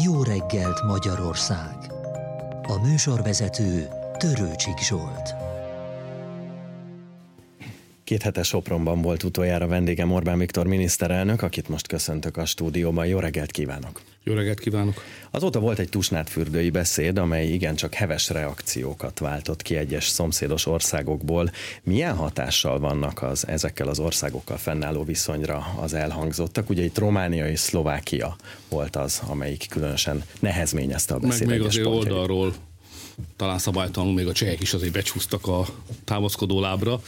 Jó reggelt Magyarország! A műsorvezető Törőcsik Zsolt. Két hete Sopronban volt utoljára vendégem Orbán Viktor miniszterelnök, akit most köszöntök a stúdióban. Jó reggelt kívánok! Jó reggelt kívánok! Azóta volt egy tusnádfürdői beszéd, amely igencsak heves reakciókat váltott ki egyes szomszédos országokból. Milyen hatással vannak az ezekkel az országokkal fennálló viszonyra az elhangzottak? Ugye itt Románia és Szlovákia volt az, amelyik különösen nehezményezte a beszéd Meg még egyes az pontjait. oldalról talán szabálytalanul még a csehek is azért becsúsztak a támaszkodó lábra.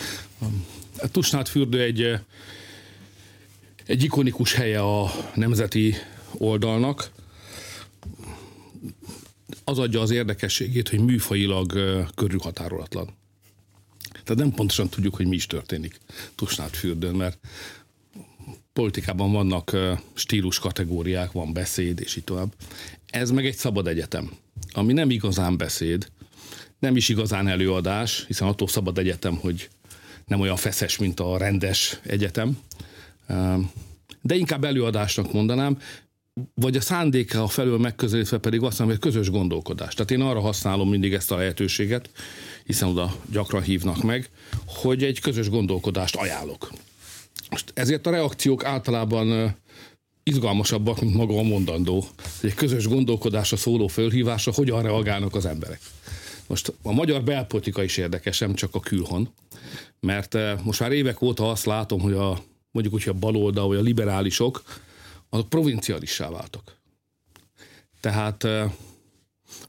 A Tusnád fürdő egy, egy ikonikus helye a nemzeti oldalnak. Az adja az érdekességét, hogy műfajilag ö, körülhatárolatlan. Tehát nem pontosan tudjuk, hogy mi is történik Tusnád fürdőn, mert politikában vannak ö, stílus kategóriák, van beszéd, és így tovább. Ez meg egy szabad egyetem, ami nem igazán beszéd, nem is igazán előadás, hiszen attól szabad egyetem, hogy nem olyan feszes, mint a rendes egyetem, de inkább előadásnak mondanám, vagy a szándéka a felől megközelítve pedig azt mondom, hogy közös gondolkodás. Tehát én arra használom mindig ezt a lehetőséget, hiszen oda gyakran hívnak meg, hogy egy közös gondolkodást ajánlok. Most ezért a reakciók általában izgalmasabbak, mint maga a mondandó. Egy közös gondolkodásra szóló fölhívásra hogyan reagálnak az emberek. Most a magyar belpolitika is érdekes, nem csak a külhon, mert eh, most már évek óta azt látom, hogy a mondjuk úgy, a baloldal vagy a liberálisok, azok provincialissá váltak. Tehát eh,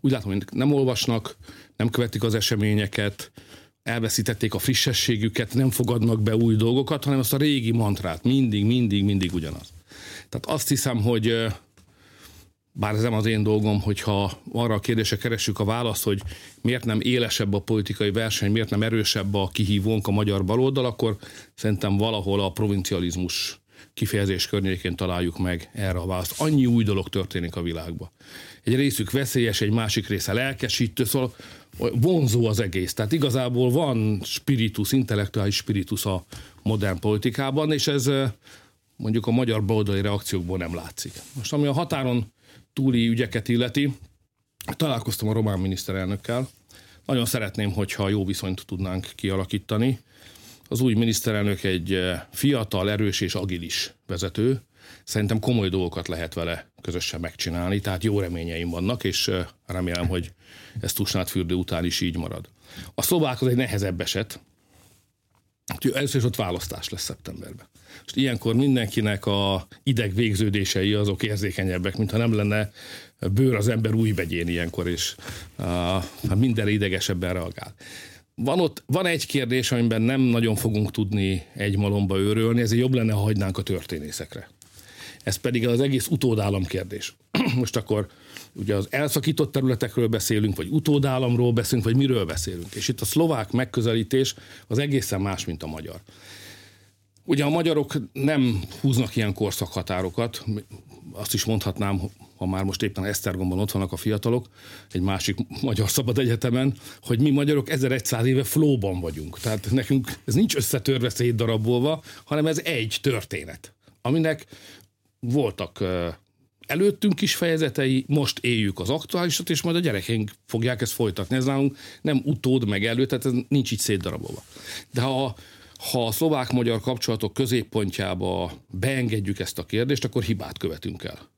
úgy látom, hogy nem olvasnak, nem követik az eseményeket, elveszítették a frissességüket, nem fogadnak be új dolgokat, hanem azt a régi mantrát, mindig, mindig, mindig ugyanaz. Tehát azt hiszem, hogy eh, bár ez nem az én dolgom, hogyha arra a kérdésre keressük a választ, hogy miért nem élesebb a politikai verseny, miért nem erősebb a kihívónk a magyar baloldal, akkor szerintem valahol a provincializmus kifejezés környékén találjuk meg erre a választ. Annyi új dolog történik a világban. Egy részük veszélyes, egy másik része lelkesítő, szóval vonzó az egész. Tehát igazából van spiritus, intellektuális spiritus a modern politikában, és ez eh, mondjuk a magyar baloldali reakciókból nem látszik. Most ami a határon túli ügyeket illeti, találkoztam a román miniszterelnökkel. Nagyon szeretném, hogyha jó viszonyt tudnánk kialakítani. Az új miniszterelnök egy eh, fiatal, erős és agilis vezető. Szerintem komoly dolgokat lehet vele közösen megcsinálni, tehát jó reményeim vannak, és eh, remélem, hogy ez Tusnád fürdő után is így marad. A szlovák az egy nehezebb eset, Úgyhogy először is ott választás lesz szeptemberben. Most ilyenkor mindenkinek a ideg végződései azok érzékenyebbek, mintha nem lenne bőr az ember új begyén ilyenkor, és uh, mindenre idegesebben reagál. Van ott, van egy kérdés, amiben nem nagyon fogunk tudni egy malomba őrölni, ezért jobb lenne, ha hagynánk a történészekre. Ez pedig az egész utódállam kérdés. Most akkor ugye az elszakított területekről beszélünk, vagy utódállamról beszélünk, vagy miről beszélünk. És itt a szlovák megközelítés az egészen más, mint a magyar. Ugye a magyarok nem húznak ilyen korszakhatárokat, azt is mondhatnám, ha már most éppen Esztergomban ott vannak a fiatalok, egy másik magyar szabad egyetemen, hogy mi magyarok 1100 éve flóban vagyunk. Tehát nekünk ez nincs összetörve szétdarabolva, hanem ez egy történet, aminek voltak előttünk is fejezetei, most éljük az aktuálisat, és majd a gyerekeink fogják ezt folytatni. Ez nálunk nem utód meg elő, tehát ez nincs így szétdarabolva. De ha, ha a szlovák-magyar kapcsolatok középpontjába beengedjük ezt a kérdést, akkor hibát követünk el.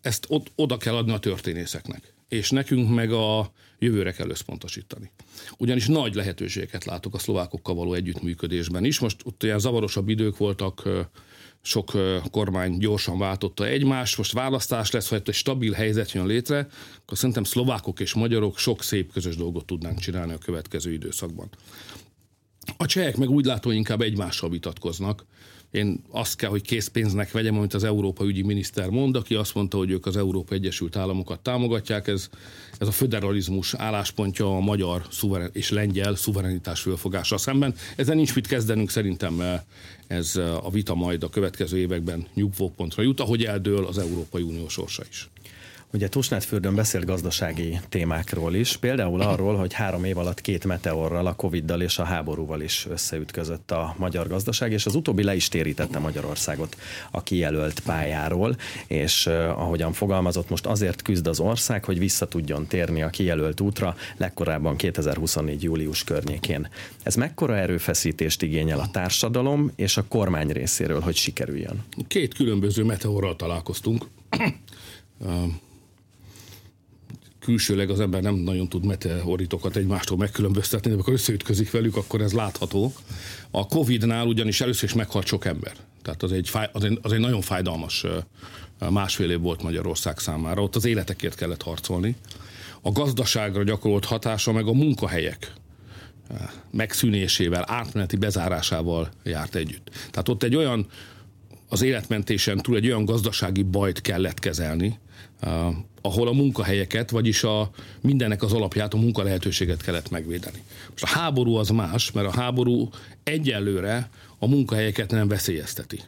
Ezt oda kell adni a történészeknek, és nekünk meg a jövőre kell összpontosítani. Ugyanis nagy lehetőségeket látok a szlovákokkal való együttműködésben is. Most ott olyan zavarosabb idők voltak, sok kormány gyorsan váltotta egymást, most választás lesz, ha egy stabil helyzet jön létre, akkor szerintem szlovákok és magyarok sok szép közös dolgot tudnánk csinálni a következő időszakban. A csehek meg úgy látom, inkább egymással vitatkoznak. Én azt kell, hogy készpénznek vegyem, amit az Európa ügyi miniszter mond, aki azt mondta, hogy ők az Európa Egyesült Államokat támogatják. Ez, ez a föderalizmus álláspontja a magyar szuveren, és lengyel szuverenitás fölfogással szemben. Ezzel nincs mit kezdenünk, szerintem ez a vita majd a következő években nyugvópontra jut, ahogy eldől az Európai Unió sorsa is. Ugye Tusnádfürdőn beszélt gazdasági témákról is, például arról, hogy három év alatt két meteorral, a Covid-dal és a háborúval is összeütközött a magyar gazdaság, és az utóbbi le is térítette Magyarországot a kijelölt pályáról, és ahogyan fogalmazott, most azért küzd az ország, hogy vissza tudjon térni a kijelölt útra legkorábban 2024. július környékén. Ez mekkora erőfeszítést igényel a társadalom és a kormány részéről, hogy sikerüljön? Két különböző meteorral találkoztunk külsőleg az ember nem nagyon tud meteoritokat egymástól megkülönböztetni, de amikor összeütközik velük, akkor ez látható. A Covid-nál ugyanis először is meghalt sok ember. Tehát az egy, az egy, az egy nagyon fájdalmas másfél év volt Magyarország számára. Ott az életekért kellett harcolni. A gazdaságra gyakorolt hatása meg a munkahelyek megszűnésével, átmeneti bezárásával járt együtt. Tehát ott egy olyan az életmentésen túl egy olyan gazdasági bajt kellett kezelni, ahol a munkahelyeket, vagyis a mindennek az alapját, a munkalehetőséget kellett megvédeni. Most a háború az más, mert a háború egyelőre a munkahelyeket nem veszélyezteti.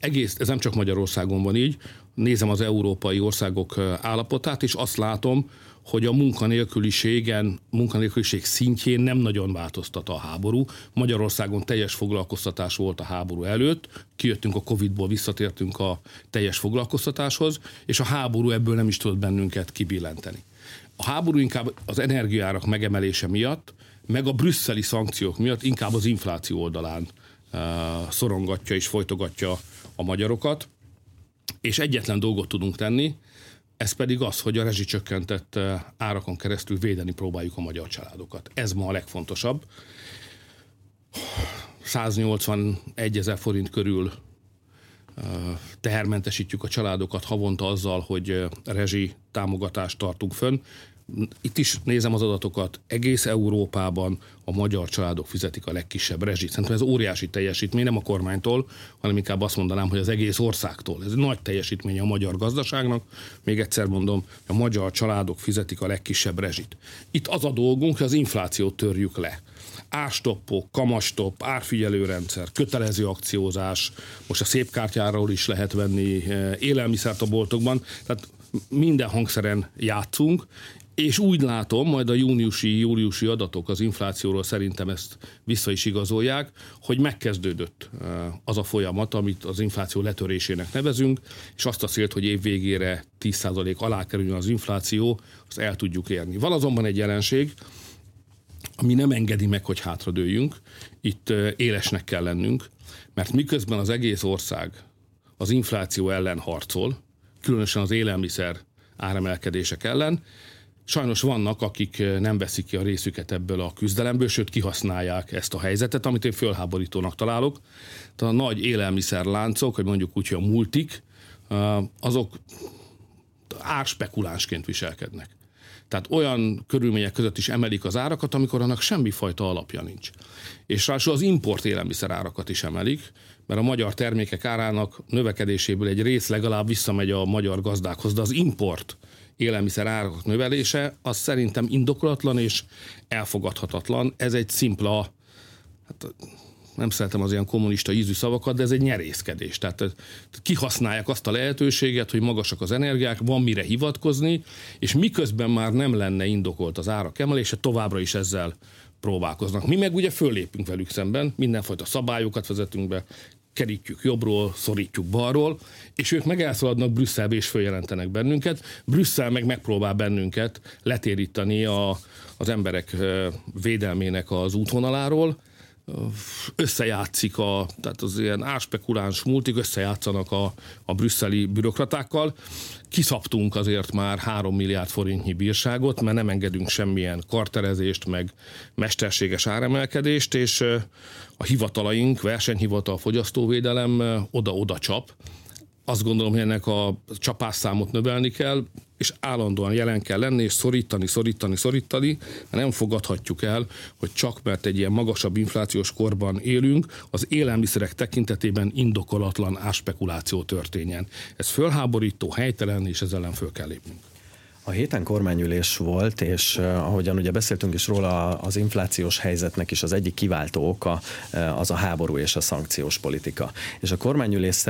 Egész, ez nem csak Magyarországon van így, nézem az európai országok állapotát, és azt látom, hogy a munkanélküliségen, munkanélküliség szintjén nem nagyon változtat a háború. Magyarországon teljes foglalkoztatás volt a háború előtt, kijöttünk a Covid-ból, visszatértünk a teljes foglalkoztatáshoz, és a háború ebből nem is tudott bennünket kibillenteni. A háború inkább az energiárak megemelése miatt, meg a brüsszeli szankciók miatt inkább az infláció oldalán uh, szorongatja és folytogatja a magyarokat, és egyetlen dolgot tudunk tenni, ez pedig az, hogy a rezsicsökkentett árakon keresztül védeni próbáljuk a magyar családokat. Ez ma a legfontosabb. 181 ezer forint körül eh, tehermentesítjük a családokat havonta azzal, hogy rezsi támogatást tartunk fönn itt is nézem az adatokat, egész Európában a magyar családok fizetik a legkisebb rezsit. Szerintem ez óriási teljesítmény, nem a kormánytól, hanem inkább azt mondanám, hogy az egész országtól. Ez nagy teljesítmény a magyar gazdaságnak. Még egyszer mondom, a magyar családok fizetik a legkisebb rezsit. Itt az a dolgunk, hogy az inflációt törjük le ástoppok, kamastopp, árfigyelőrendszer, kötelező akciózás, most a szép kártyáról is lehet venni eh, élelmiszert a boltokban, tehát minden hangszeren játszunk, és úgy látom, majd a júniusi, júliusi adatok az inflációról szerintem ezt vissza is igazolják, hogy megkezdődött eh, az a folyamat, amit az infláció letörésének nevezünk, és azt a célt, hogy év végére 10% alá kerüljön az infláció, azt el tudjuk érni. Van azonban egy jelenség, ami nem engedi meg, hogy hátradőjünk. Itt eh, élesnek kell lennünk, mert miközben az egész ország az infláció ellen harcol, különösen az élelmiszer áremelkedések ellen, Sajnos vannak, akik eh, nem veszik ki a részüket ebből a küzdelemből, sőt kihasználják ezt a helyzetet, amit én fölháborítónak találok. Tehát a nagy élelmiszerláncok, vagy mondjuk úgy, hogy a multik, eh, azok árspekulánsként viselkednek. Tehát olyan körülmények között is emelik az árakat, amikor annak semmifajta alapja nincs. És ráadásul az import élelmiszer árakat is emelik, mert a magyar termékek árának növekedéséből egy rész legalább visszamegy a magyar gazdákhoz, de az import élelmiszer árak növelése, az szerintem indokolatlan és elfogadhatatlan. Ez egy szimpla, hát nem szeretem az ilyen kommunista ízű szavakat, de ez egy nyerészkedés. Tehát kihasználják azt a lehetőséget, hogy magasak az energiák, van mire hivatkozni, és miközben már nem lenne indokolt az árak emelése, továbbra is ezzel próbálkoznak. Mi meg ugye föllépünk velük szemben, mindenfajta szabályokat vezetünk be, kerítjük jobbról, szorítjuk balról, és ők meg elszaladnak Brüsszelbe és följelentenek bennünket. Brüsszel meg megpróbál bennünket letéríteni a, az emberek védelmének az útvonaláról, összejátszik a, tehát az ilyen áspekuláns multik összejátszanak a, a brüsszeli bürokratákkal. Kiszabtunk azért már 3 milliárd forintnyi bírságot, mert nem engedünk semmilyen karterezést, meg mesterséges áremelkedést, és a hivatalaink, versenyhivatal, fogyasztóvédelem oda-oda csap, azt gondolom, hogy ennek a csapásszámot növelni kell, és állandóan jelen kell lenni, és szorítani, szorítani, szorítani, mert nem fogadhatjuk el, hogy csak mert egy ilyen magasabb inflációs korban élünk, az élelmiszerek tekintetében indokolatlan áspekuláció történjen. Ez fölháborító, helytelen, és ezzel ellen föl kell lépnünk. A héten kormányülés volt, és ahogyan ugye beszéltünk is róla, az inflációs helyzetnek is az egyik kiváltó oka az a háború és a szankciós politika. És a kormányülés,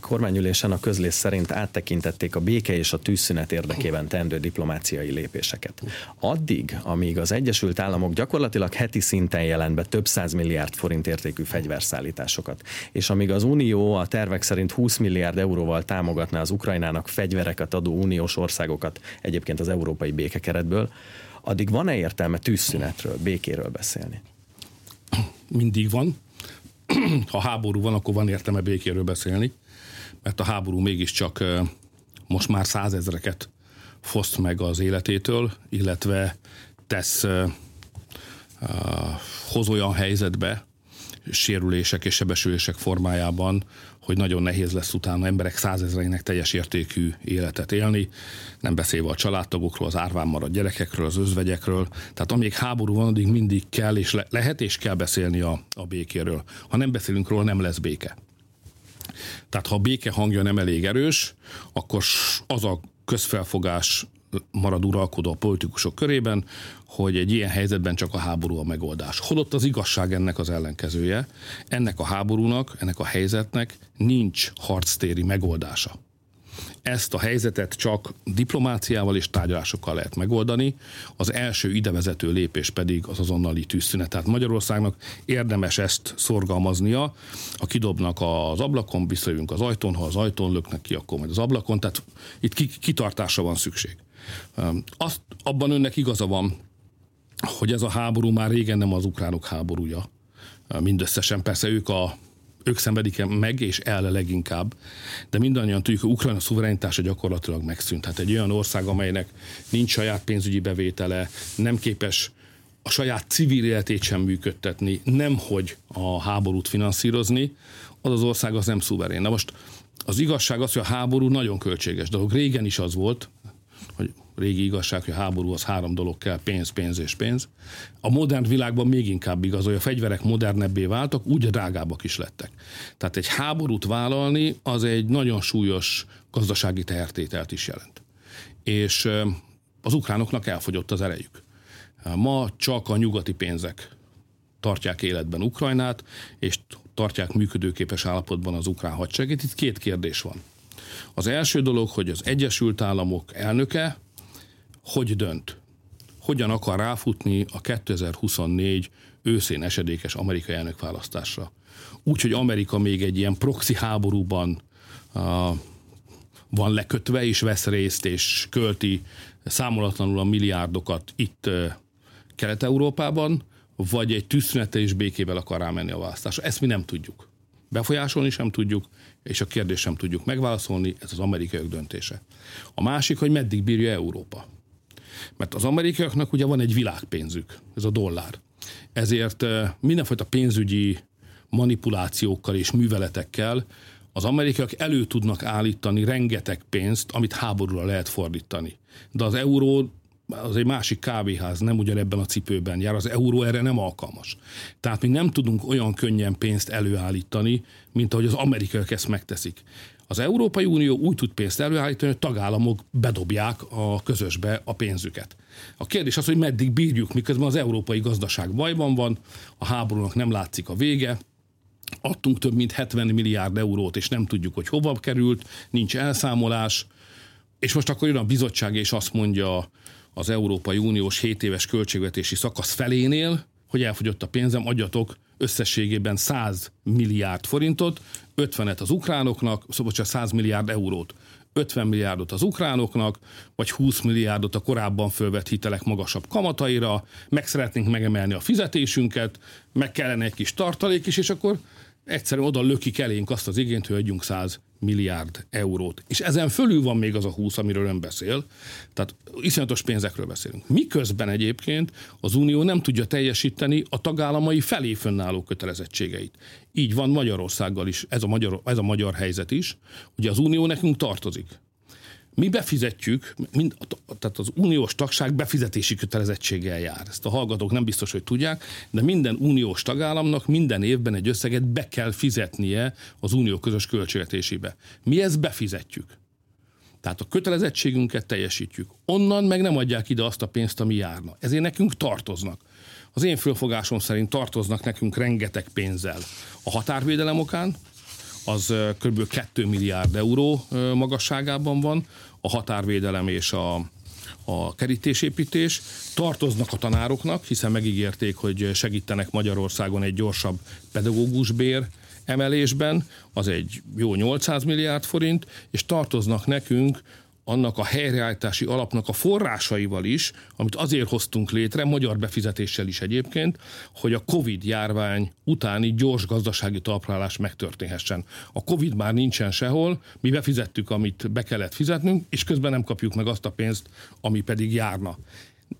kormányülésen a közlés szerint áttekintették a béke és a tűzszünet érdekében tendő diplomáciai lépéseket. Addig, amíg az Egyesült Államok gyakorlatilag heti szinten jelent be több száz milliárd forint értékű fegyverszállításokat, és amíg az Unió a tervek szerint 20 milliárd euróval támogatná az Ukrajnának fegyvereket adó uniós országokat, egyébként egyébként az európai békekeretből, addig van-e értelme tűzszünetről, békéről beszélni? Mindig van. Ha háború van, akkor van értelme békéről beszélni, mert a háború mégiscsak most már százezreket foszt meg az életétől, illetve tesz hoz olyan helyzetbe, sérülések és sebesülések formájában, hogy nagyon nehéz lesz utána emberek százezreinek teljes értékű életet élni, nem beszélve a családtagokról, az árván maradt gyerekekről, az özvegyekről. Tehát amíg háború van, addig mindig kell és le- lehet és kell beszélni a, a békéről. Ha nem beszélünk róla, nem lesz béke. Tehát ha a béke hangja nem elég erős, akkor az a közfelfogás marad uralkodó a politikusok körében, hogy egy ilyen helyzetben csak a háború a megoldás. Holott az igazság ennek az ellenkezője. Ennek a háborúnak, ennek a helyzetnek nincs harctéri megoldása. Ezt a helyzetet csak diplomáciával és tárgyalásokkal lehet megoldani. Az első idevezető lépés pedig az azonnali tűzszünet. Tehát Magyarországnak érdemes ezt szorgalmaznia. Ha kidobnak az ablakon, visszajövünk az ajtón, ha az ajtón löknek ki, akkor majd az ablakon. Tehát itt kitartásra van szükség. Azt, abban önnek igaza van, hogy ez a háború már régen nem az ukránok háborúja. Mindösszesen persze ők a ők szenvedik meg, és el leginkább. De mindannyian tudjuk, hogy Ukrajna szuverenitása gyakorlatilag megszűnt. Hát egy olyan ország, amelynek nincs saját pénzügyi bevétele, nem képes a saját civil életét sem működtetni, nemhogy a háborút finanszírozni, az az ország az nem szuverén. Na most az igazság az, hogy a háború nagyon költséges dolog. Régen is az volt, hogy régi igazság, hogy a háború az három dolog kell, pénz, pénz és pénz. A modern világban még inkább igaz, hogy a fegyverek modernebbé váltak, úgy drágábbak is lettek. Tehát egy háborút vállalni az egy nagyon súlyos gazdasági tehertételt is jelent. És az ukránoknak elfogyott az erejük. Ma csak a nyugati pénzek tartják életben Ukrajnát, és tartják működőképes állapotban az ukrán hadsereget. Itt két kérdés van. Az első dolog, hogy az Egyesült Államok elnöke hogy dönt, hogyan akar ráfutni a 2024 őszén esedékes amerikai elnökválasztásra. Úgyhogy Amerika még egy ilyen proxy háborúban uh, van lekötve, és vesz részt, és költi számolatlanul a milliárdokat itt uh, Kelet-Európában, vagy egy tűzszünete és békével akar rámenni a választásra. Ezt mi nem tudjuk. Befolyásolni sem tudjuk, és a kérdést sem tudjuk megválaszolni, ez az amerikaiak döntése. A másik, hogy meddig bírja Európa. Mert az amerikaiaknak ugye van egy világpénzük, ez a dollár. Ezért mindenfajta pénzügyi manipulációkkal és műveletekkel az amerikaiak elő tudnak állítani rengeteg pénzt, amit háborúra lehet fordítani. De az euró az egy másik kávéház, nem ugyanebben a cipőben jár, az euró erre nem alkalmas. Tehát mi nem tudunk olyan könnyen pénzt előállítani, mint ahogy az amerikaiak ezt megteszik. Az Európai Unió úgy tud pénzt előállítani, hogy tagállamok bedobják a közösbe a pénzüket. A kérdés az, hogy meddig bírjuk, miközben az európai gazdaság bajban van, a háborúnak nem látszik a vége, adtunk több mint 70 milliárd eurót, és nem tudjuk, hogy hova került, nincs elszámolás, és most akkor jön a bizottság, és azt mondja az Európai Uniós 7 éves költségvetési szakasz felénél, hogy elfogyott a pénzem, adjatok összességében 100 milliárd forintot, 50-et az ukránoknak, szóval csak 100 milliárd eurót. 50 milliárdot az ukránoknak, vagy 20 milliárdot a korábban fölvett hitelek magasabb kamataira, meg szeretnénk megemelni a fizetésünket, meg kellene egy kis tartalék is, és akkor egyszerűen oda lökik elénk azt az igényt, hogy adjunk 100 milliárd eurót. És ezen fölül van még az a 20, amiről ön beszél. Tehát iszonyatos pénzekről beszélünk. Miközben egyébként az Unió nem tudja teljesíteni a tagállamai felé fönnálló kötelezettségeit. Így van Magyarországgal is, ez a magyar, ez a magyar helyzet is. Ugye az Unió nekünk tartozik. Mi befizetjük, mind, tehát az uniós tagság befizetési kötelezettséggel jár. Ezt a hallgatók nem biztos, hogy tudják, de minden uniós tagállamnak minden évben egy összeget be kell fizetnie az unió közös költségvetésébe. Mi ezt befizetjük. Tehát a kötelezettségünket teljesítjük. Onnan meg nem adják ide azt a pénzt, ami járna. Ezért nekünk tartoznak. Az én fölfogásom szerint tartoznak nekünk rengeteg pénzzel. A határvédelem okán, az kb. 2 milliárd euró magasságában van, a határvédelem és a, a kerítésépítés. Tartoznak a tanároknak, hiszen megígérték, hogy segítenek Magyarországon egy gyorsabb pedagógusbér emelésben, az egy jó 800 milliárd forint, és tartoznak nekünk annak a helyreállítási alapnak a forrásaival is, amit azért hoztunk létre, magyar befizetéssel is egyébként, hogy a Covid járvány utáni gyors gazdasági talprálás megtörténhessen. A Covid már nincsen sehol, mi befizettük, amit be kellett fizetnünk, és közben nem kapjuk meg azt a pénzt, ami pedig járna.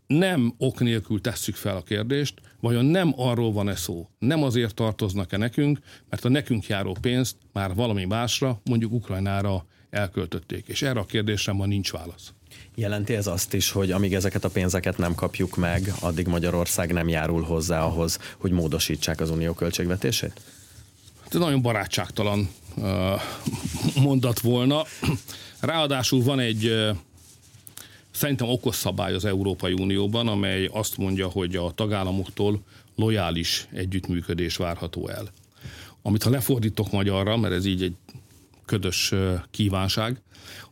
Nem ok nélkül tesszük fel a kérdést, vajon nem arról van-e szó, nem azért tartoznak-e nekünk, mert a nekünk járó pénzt már valami másra, mondjuk Ukrajnára elköltötték. És erre a kérdésre ma nincs válasz. Jelenti ez azt is, hogy amíg ezeket a pénzeket nem kapjuk meg, addig Magyarország nem járul hozzá ahhoz, hogy módosítsák az unió költségvetését? Ez nagyon barátságtalan mondat volna. Ráadásul van egy szerintem okos szabály az Európai Unióban, amely azt mondja, hogy a tagállamoktól lojális együttműködés várható el. Amit ha lefordítok magyarra, mert ez így egy ködös kívánság,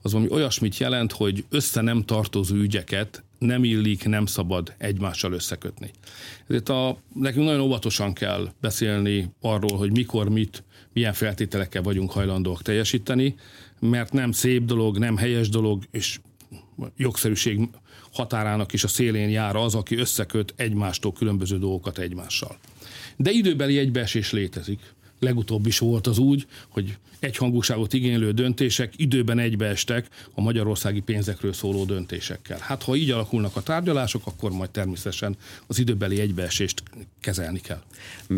az valami olyasmit jelent, hogy össze nem tartozó ügyeket nem illik, nem szabad egymással összekötni. Ezért a, nekünk nagyon óvatosan kell beszélni arról, hogy mikor, mit, milyen feltételekkel vagyunk hajlandóak teljesíteni, mert nem szép dolog, nem helyes dolog, és jogszerűség határának is a szélén jár az, aki összeköt egymástól különböző dolgokat egymással. De időbeli egybeesés létezik legutóbb is volt az úgy, hogy egyhangúságot igénylő döntések időben egybeestek a magyarországi pénzekről szóló döntésekkel. Hát ha így alakulnak a tárgyalások, akkor majd természetesen az időbeli egybeesést kezelni kell.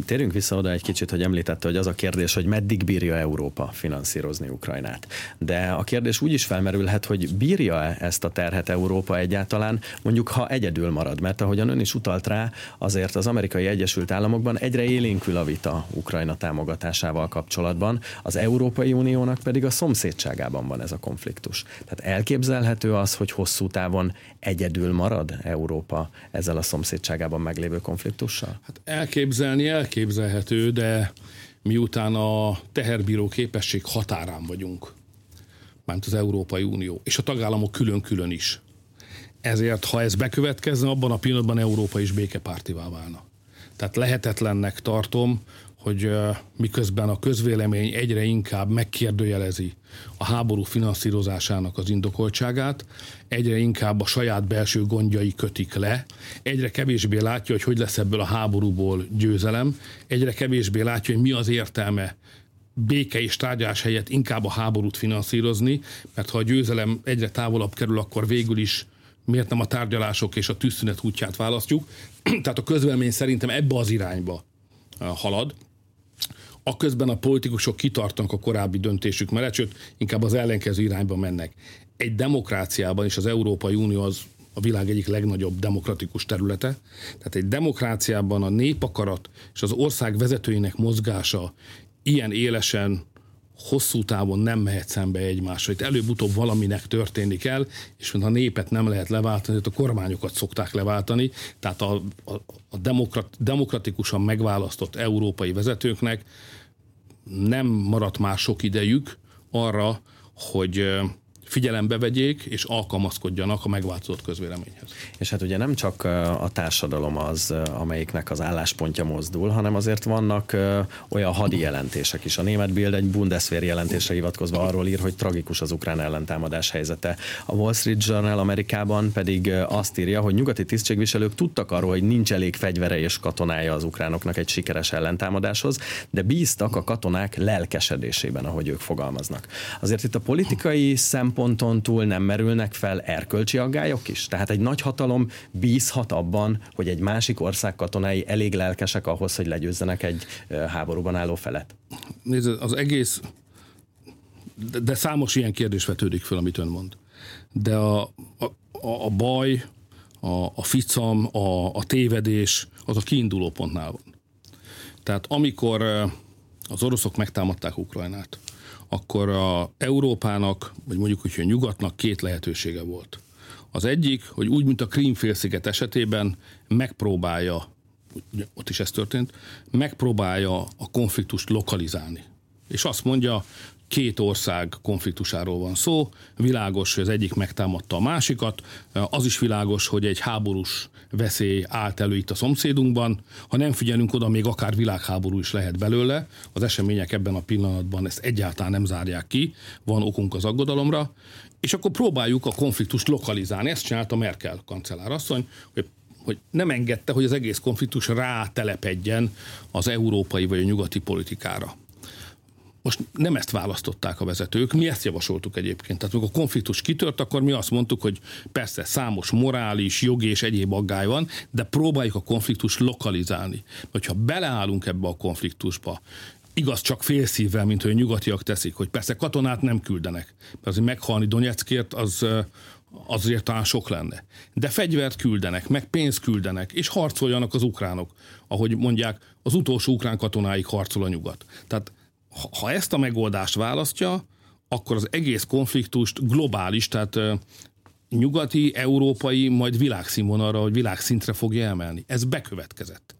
Térjünk vissza oda egy kicsit, hogy említette, hogy az a kérdés, hogy meddig bírja Európa finanszírozni Ukrajnát. De a kérdés úgy is felmerülhet, hogy bírja-e ezt a terhet Európa egyáltalán, mondjuk ha egyedül marad, mert ahogyan ön is utalt rá, azért az amerikai Egyesült Államokban egyre élénkül a vita Ukrajna támogatásával támogatásával kapcsolatban, az Európai Uniónak pedig a szomszédságában van ez a konfliktus. Tehát elképzelhető az, hogy hosszú távon egyedül marad Európa ezzel a szomszédságában meglévő konfliktussal? Hát elképzelni elképzelhető, de miután a teherbíró képesség határán vagyunk, mert az Európai Unió, és a tagállamok külön-külön is. Ezért, ha ez bekövetkezne, abban a pillanatban Európa is békepártivá válna. Tehát lehetetlennek tartom, hogy miközben a közvélemény egyre inkább megkérdőjelezi a háború finanszírozásának az indokoltságát, egyre inkább a saját belső gondjai kötik le, egyre kevésbé látja, hogy hogy lesz ebből a háborúból győzelem, egyre kevésbé látja, hogy mi az értelme béke és tárgyás helyett inkább a háborút finanszírozni, mert ha a győzelem egyre távolabb kerül, akkor végül is miért nem a tárgyalások és a tűzszünet útját választjuk. Tehát a közvélemény szerintem ebbe az irányba halad. Aközben a politikusok kitartanak a korábbi döntésük mellett, sőt, inkább az ellenkező irányba mennek. Egy demokráciában, és az Európai Unió az a világ egyik legnagyobb demokratikus területe. Tehát egy demokráciában a népakarat és az ország vezetőinek mozgása ilyen élesen hosszú távon nem mehet szembe egymással. Itt előbb-utóbb valaminek történik el, és ha a népet nem lehet leváltani, a kormányokat szokták leváltani, tehát a, a, a demokrat, demokratikusan megválasztott európai vezetőknek nem maradt már sok idejük arra, hogy figyelembe vegyék és alkalmazkodjanak a megváltozott közvéleményhez. És hát ugye nem csak a társadalom az, amelyiknek az álláspontja mozdul, hanem azért vannak olyan hadi jelentések is. A német Bild egy Bundeswehr jelentésre hivatkozva arról ír, hogy tragikus az ukrán ellentámadás helyzete. A Wall Street Journal Amerikában pedig azt írja, hogy nyugati tisztségviselők tudtak arról, hogy nincs elég fegyvere és katonája az ukránoknak egy sikeres ellentámadáshoz, de bíztak a katonák lelkesedésében, ahogy ők fogalmaznak. Azért itt a politikai szempont ponton túl nem merülnek fel erkölcsi aggályok is? Tehát egy nagy hatalom bízhat abban, hogy egy másik ország katonái elég lelkesek ahhoz, hogy legyőzzenek egy háborúban álló felet? Nézd, az egész, de, de számos ilyen kérdés vetődik föl, amit ön mond. De a, a, a baj, a, a ficam, a, a tévedés, az a kiinduló pontnál van. Tehát amikor az oroszok megtámadták Ukrajnát, akkor a Európának, vagy mondjuk, hogy a nyugatnak két lehetősége volt. Az egyik, hogy úgy, mint a Krímfélsziget esetében megpróbálja, ott is ez történt, megpróbálja a konfliktust lokalizálni. És azt mondja, két ország konfliktusáról van szó, világos, hogy az egyik megtámadta a másikat, az is világos, hogy egy háborús veszély állt elő itt a szomszédunkban, ha nem figyelünk oda, még akár világháború is lehet belőle, az események ebben a pillanatban ezt egyáltalán nem zárják ki, van okunk az aggodalomra, és akkor próbáljuk a konfliktust lokalizálni. Ezt csinálta Merkel kancellárasszony, hogy hogy nem engedte, hogy az egész konfliktus rátelepedjen az európai vagy a nyugati politikára. Most nem ezt választották a vezetők, mi ezt javasoltuk egyébként. Tehát amikor a konfliktus kitört, akkor mi azt mondtuk, hogy persze számos morális, jogi és egyéb aggály van, de próbáljuk a konfliktus lokalizálni. Hogyha beleállunk ebbe a konfliktusba, igaz csak félszívvel, mint hogy a nyugatiak teszik, hogy persze katonát nem küldenek, mert azért meghalni Donetskért az, azért talán sok lenne. De fegyvert küldenek, meg pénzt küldenek, és harcoljanak az ukránok. Ahogy mondják, az utolsó ukrán katonáig harcol a nyugat. Tehát ha ezt a megoldást választja, akkor az egész konfliktust globális, tehát nyugati, európai, majd világszínvonalra, vagy világszintre fogja emelni. Ez bekövetkezett.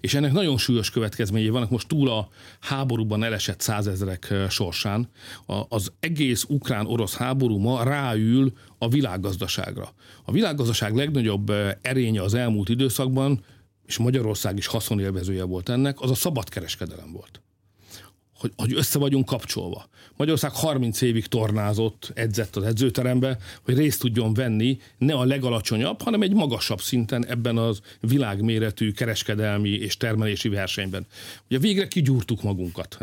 És ennek nagyon súlyos következményei vannak most túl a háborúban elesett százezrek sorsán. Az egész ukrán-orosz háború ma ráül a világgazdaságra. A világgazdaság legnagyobb erénye az elmúlt időszakban, és Magyarország is haszonélvezője volt ennek, az a szabadkereskedelem volt hogy, hogy össze vagyunk kapcsolva. Magyarország 30 évig tornázott, edzett az edzőterembe, hogy részt tudjon venni ne a legalacsonyabb, hanem egy magasabb szinten ebben az világméretű kereskedelmi és termelési versenyben. Ugye végre kigyúrtuk magunkat.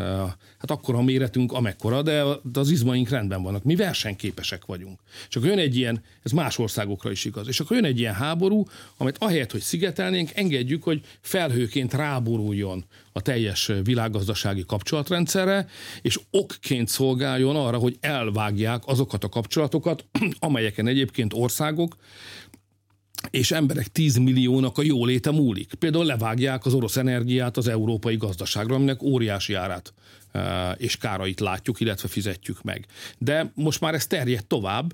Hát akkor a méretünk amekkora, de az izmaink rendben vannak. Mi versenyképesek vagyunk. És akkor jön egy ilyen, ez más országokra is igaz, és akkor jön egy ilyen háború, amit ahelyett, hogy szigetelnénk, engedjük, hogy felhőként ráboruljon a teljes világgazdasági kapcsolatrendszerre, és okként szolgáljon arra, hogy elvágják azokat a kapcsolatokat, amelyeken egyébként országok és emberek 10 milliónak a jóléte múlik. Például levágják az orosz energiát az európai gazdaságra, aminek óriási árát és kárait látjuk, illetve fizetjük meg. De most már ez terjed tovább,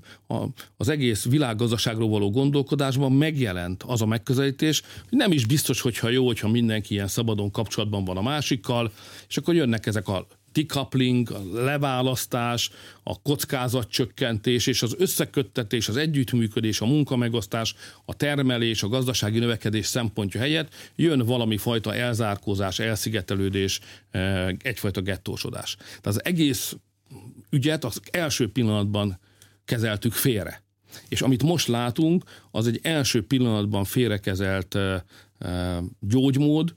az egész világgazdaságról való gondolkodásban megjelent az a megközelítés, hogy nem is biztos, hogyha jó, hogyha mindenki ilyen szabadon kapcsolatban van a másikkal, és akkor jönnek ezek a decoupling, a leválasztás, a kockázatcsökkentés és az összeköttetés, az együttműködés, a munkamegosztás, a termelés, a gazdasági növekedés szempontja helyett jön valami fajta elzárkózás, elszigetelődés, eh, egyfajta gettósodás. Tehát az egész ügyet az első pillanatban kezeltük félre. És amit most látunk, az egy első pillanatban félrekezelt eh, eh, gyógymód,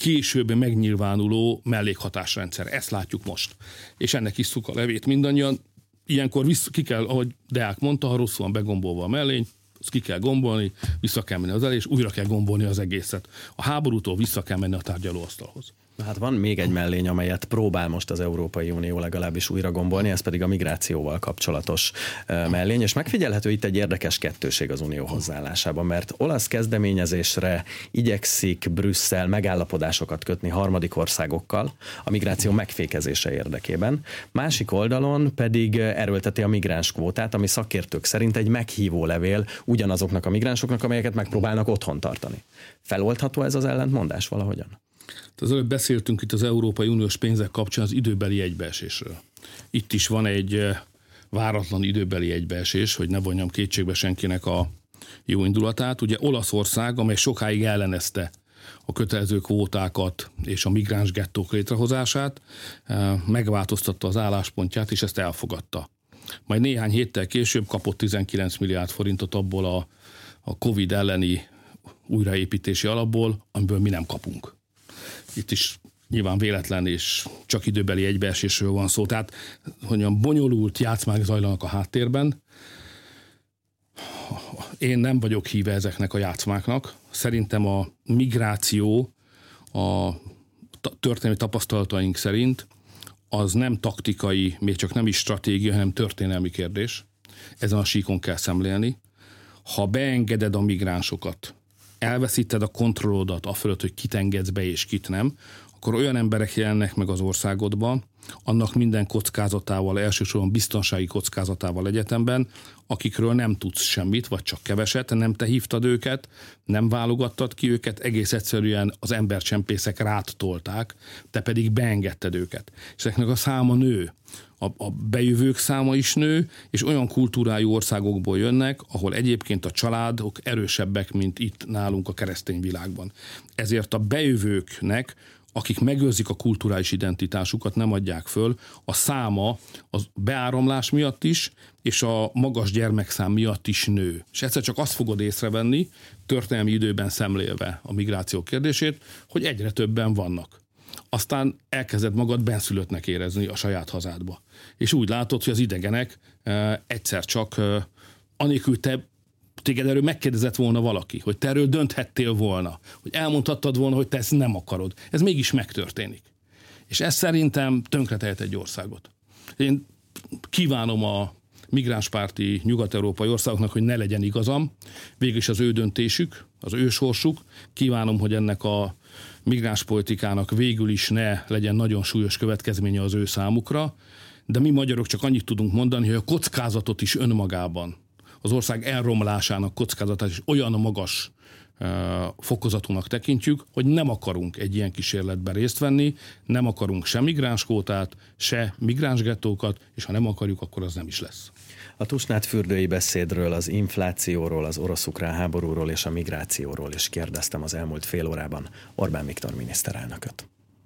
később megnyilvánuló mellékhatásrendszer. Ezt látjuk most. És ennek is a levét mindannyian. Ilyenkor vissza, ki kell, ahogy Deák mondta, ha rosszul van begombolva a mellény, azt ki kell gombolni, vissza kell menni az elé, és újra kell gombolni az egészet. A háborútól vissza kell menni a tárgyalóasztalhoz. Hát van még egy mellény, amelyet próbál most az Európai Unió legalábbis újra gombolni, ez pedig a migrációval kapcsolatos mellény, és megfigyelhető itt egy érdekes kettőség az Unió hozzáállásában, mert olasz kezdeményezésre igyekszik Brüsszel megállapodásokat kötni harmadik országokkal a migráció megfékezése érdekében, másik oldalon pedig erőlteti a migráns kvótát, ami szakértők szerint egy meghívó levél ugyanazoknak a migránsoknak, amelyeket megpróbálnak otthon tartani. Feloldható ez az ellentmondás valahogyan? Az előbb beszéltünk itt az Európai Uniós pénzek kapcsán az időbeli egybeesésről. Itt is van egy eh, váratlan időbeli egybeesés, hogy ne vonjam kétségbe senkinek a jó indulatát. Ugye Olaszország, amely sokáig ellenezte a kötelező kvótákat és a migráns gettók létrehozását, eh, megváltoztatta az álláspontját, és ezt elfogadta. Majd néhány héttel később kapott 19 milliárd forintot abból a, a Covid elleni újraépítési alapból, amiből mi nem kapunk itt is nyilván véletlen és csak időbeli egybeesésről van szó. Tehát, hogy a bonyolult játszmák zajlanak a háttérben. Én nem vagyok híve ezeknek a játszmáknak. Szerintem a migráció a történelmi tapasztalataink szerint az nem taktikai, még csak nem is stratégia, hanem történelmi kérdés. Ezen a síkon kell szemlélni. Ha beengeded a migránsokat elveszíted a kontrollodat a fölött, hogy kit engedsz be és kit nem, akkor olyan emberek jelennek meg az országodban, annak minden kockázatával, elsősorban biztonsági kockázatával egyetemben, akikről nem tudsz semmit, vagy csak keveset, nem te hívtad őket, nem válogattad ki őket, egész egyszerűen az embercsempészek rád tolták, te pedig beengedted őket. És ezeknek a száma nő. A, a bejövők száma is nő, és olyan kultúrájú országokból jönnek, ahol egyébként a családok erősebbek, mint itt nálunk a keresztény világban. Ezért a bejövőknek akik megőrzik a kulturális identitásukat, nem adják föl, a száma az beáramlás miatt is, és a magas gyermekszám miatt is nő. És egyszer csak azt fogod észrevenni, történelmi időben szemlélve a migráció kérdését, hogy egyre többen vannak. Aztán elkezded magad benszülöttnek érezni a saját hazádba. És úgy látod, hogy az idegenek e, egyszer csak e, anélkül te téged erről megkérdezett volna valaki, hogy te erről dönthettél volna, hogy elmondhattad volna, hogy te ezt nem akarod. Ez mégis megtörténik. És ez szerintem tönkretehet egy országot. Én kívánom a migránspárti nyugat-európai országoknak, hogy ne legyen igazam. Végül is az ő döntésük, az ő sorsuk. Kívánom, hogy ennek a migránspolitikának végül is ne legyen nagyon súlyos következménye az ő számukra, de mi magyarok csak annyit tudunk mondani, hogy a kockázatot is önmagában az ország elromlásának kockázatát is olyan magas fokozatúnak tekintjük, hogy nem akarunk egy ilyen kísérletben részt venni, nem akarunk se migránskótát, se migránsgettókat, és ha nem akarjuk, akkor az nem is lesz. A Tusnát fürdői beszédről, az inflációról, az orosz-ukrán háborúról és a migrációról is kérdeztem az elmúlt fél órában Orbán Viktor miniszterelnököt.